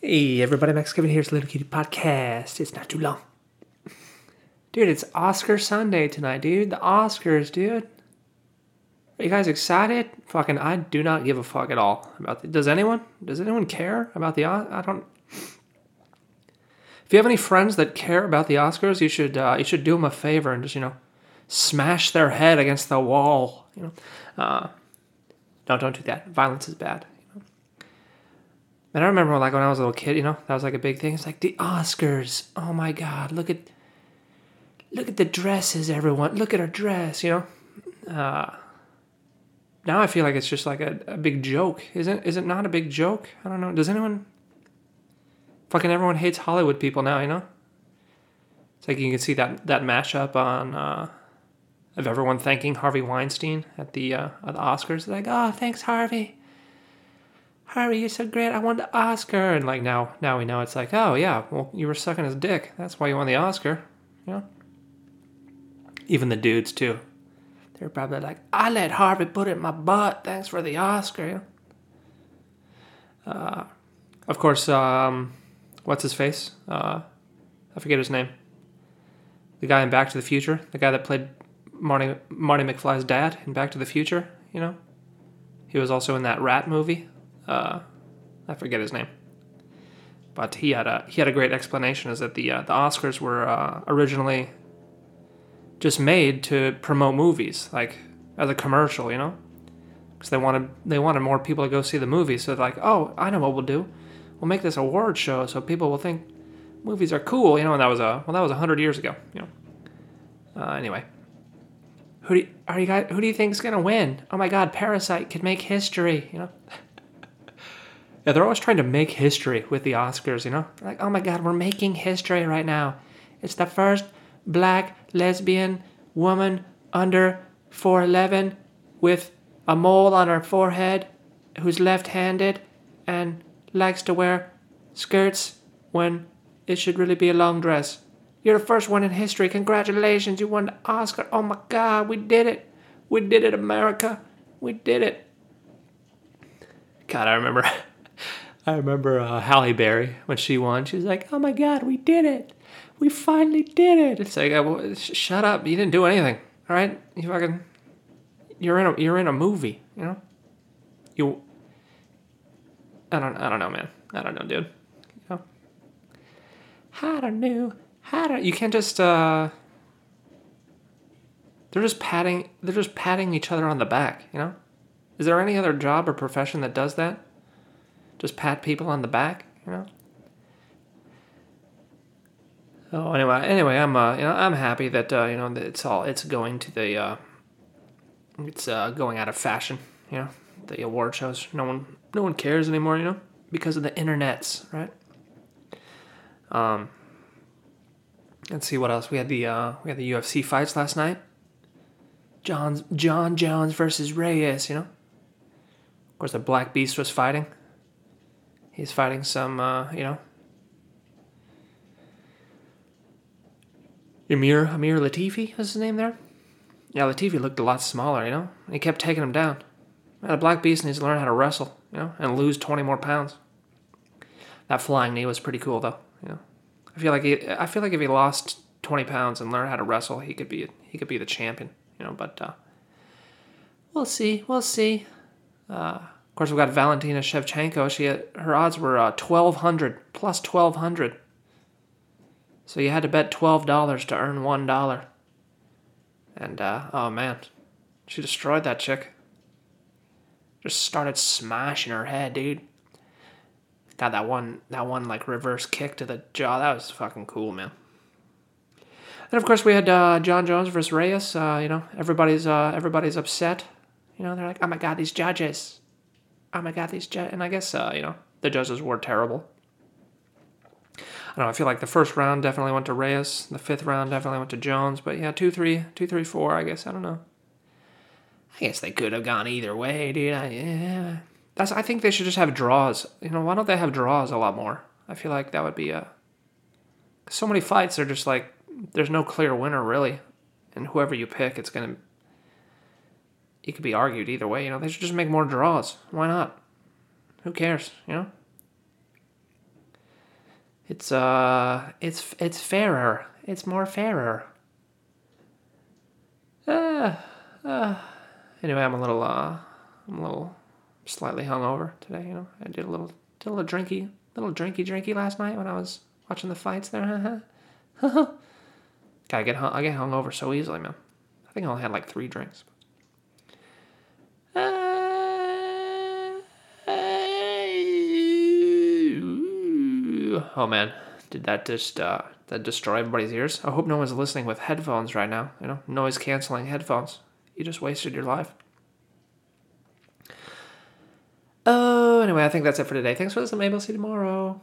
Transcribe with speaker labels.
Speaker 1: Hey, everybody, Max Kevin here's Little Kitty Podcast. It's not too long. Dude, it's Oscar Sunday tonight, dude. The Oscars, dude. Are you guys excited? Fucking, I do not give a fuck at all about the, Does anyone? Does anyone care about the I don't. If you have any friends that care about the Oscars, you should uh, you should do them a favor and just you know smash their head against the wall. You know, uh, no, don't do that. Violence is bad. And I remember like when I was a little kid, you know, that was like a big thing. It's like the Oscars. Oh my God, look at look at the dresses, everyone. Look at her dress, you know. Uh, now I feel like it's just like a, a big joke. Isn't is it not a big joke? I don't know. Does anyone fucking everyone hates Hollywood people now, you know? It's like you can see that that mashup on uh, of everyone thanking Harvey Weinstein at the uh, at the Oscars. They're like, oh, thanks, Harvey. Harvey, you're so great. I won the Oscar. And like now, now we know it's like, oh yeah, well you were sucking his dick. That's why you won the Oscar. You know. Even the dudes too. They're probably like, I let Harvey put it in my butt. Thanks for the Oscar. Uh, of course, um, what's his face? Uh, I forget his name. The guy in Back to the Future, the guy that played Marty Marty McFly's dad in Back to the Future. You know, he was also in that Rat movie uh, I forget his name, but he had a he had a great explanation. Is that the uh, the Oscars were uh, originally just made to promote movies, like as a commercial, you know, because they wanted they wanted more people to go see the movie. So they're like, oh, I know what we'll do. We'll make this award show so people will think movies are cool, you know. And that was a well, that was hundred years ago, you know. Uh, anyway, who do you, are you guys? Who do you think's gonna win? Oh my God, Parasite could make history, you know. Yeah, they're always trying to make history with the Oscars, you know? Like, oh my God, we're making history right now. It's the first black lesbian woman under 4'11 with a mole on her forehead who's left handed and likes to wear skirts when it should really be a long dress. You're the first one in history. Congratulations, you won the Oscar. Oh my God, we did it. We did it, America. We did it. God, I remember. I remember uh, Halle Berry when she won. She was like, "Oh my God, we did it! We finally did it!" It's like, uh, well, sh- shut up! You didn't do anything. All right, you fucking, you're in a you're in a movie. You know, you. I don't I don't know, man. I don't know, dude. You know, I don't know. How do you can't just uh. They're just patting. They're just patting each other on the back. You know, is there any other job or profession that does that? Just pat people on the back, you know. Oh, anyway, anyway, I'm uh, you know, I'm happy that uh, you know it's all it's going to the uh, it's uh, going out of fashion, you know, the award shows. No one, no one cares anymore, you know, because of the internets, right? Um, let's see what else we had the uh, we had the UFC fights last night. John's Jon Jones versus Reyes, you know. Of course, the Black Beast was fighting. He's fighting some, uh, you know, Amir Amir Latifi was his name there. Yeah, Latifi looked a lot smaller, you know. He kept taking him down. Man, the Black Beast needs to learn how to wrestle, you know, and lose twenty more pounds. That flying knee was pretty cool, though. You know, I feel like he, I feel like if he lost twenty pounds and learned how to wrestle, he could be he could be the champion. You know, but uh, we'll see, we'll see. Uh, course, we've got Valentina Shevchenko. She had, her odds were uh, twelve hundred plus twelve hundred. So you had to bet twelve dollars to earn one dollar. And uh, oh man, she destroyed that chick. Just started smashing her head, dude. Got that one, that one like reverse kick to the jaw. That was fucking cool, man. And of course, we had uh, Jon Jones versus Reyes. Uh, you know, everybody's uh, everybody's upset. You know, they're like, "Oh my god, these judges! Oh my god, these judges. And I guess, uh, you know, the judges were terrible. I don't know. I feel like the first round definitely went to Reyes. The fifth round definitely went to Jones. But yeah, two, three, two, three, four. I guess I don't know. I guess they could have gone either way, dude. I, yeah. That's. I think they should just have draws. You know, why don't they have draws a lot more? I feel like that would be a. So many fights are just like there's no clear winner really, and whoever you pick, it's gonna it could be argued either way. You know, they should just make more draws. Why not? Who cares? You know. It's uh, it's it's fairer. It's more fairer. Uh, uh. Anyway, I'm a little uh, I'm a little slightly hungover today. You know, I did a little did a little drinky, little drinky drinky last night when I was watching the fights there. Gotta get hung, I get hungover so easily, man. I think I only had like three drinks. Oh man, did that just uh, that destroy everybody's ears? I hope no one's listening with headphones right now. You know, noise canceling headphones. You just wasted your life. Oh, anyway, I think that's it for today. Thanks for listening. Maybe I'll see you tomorrow.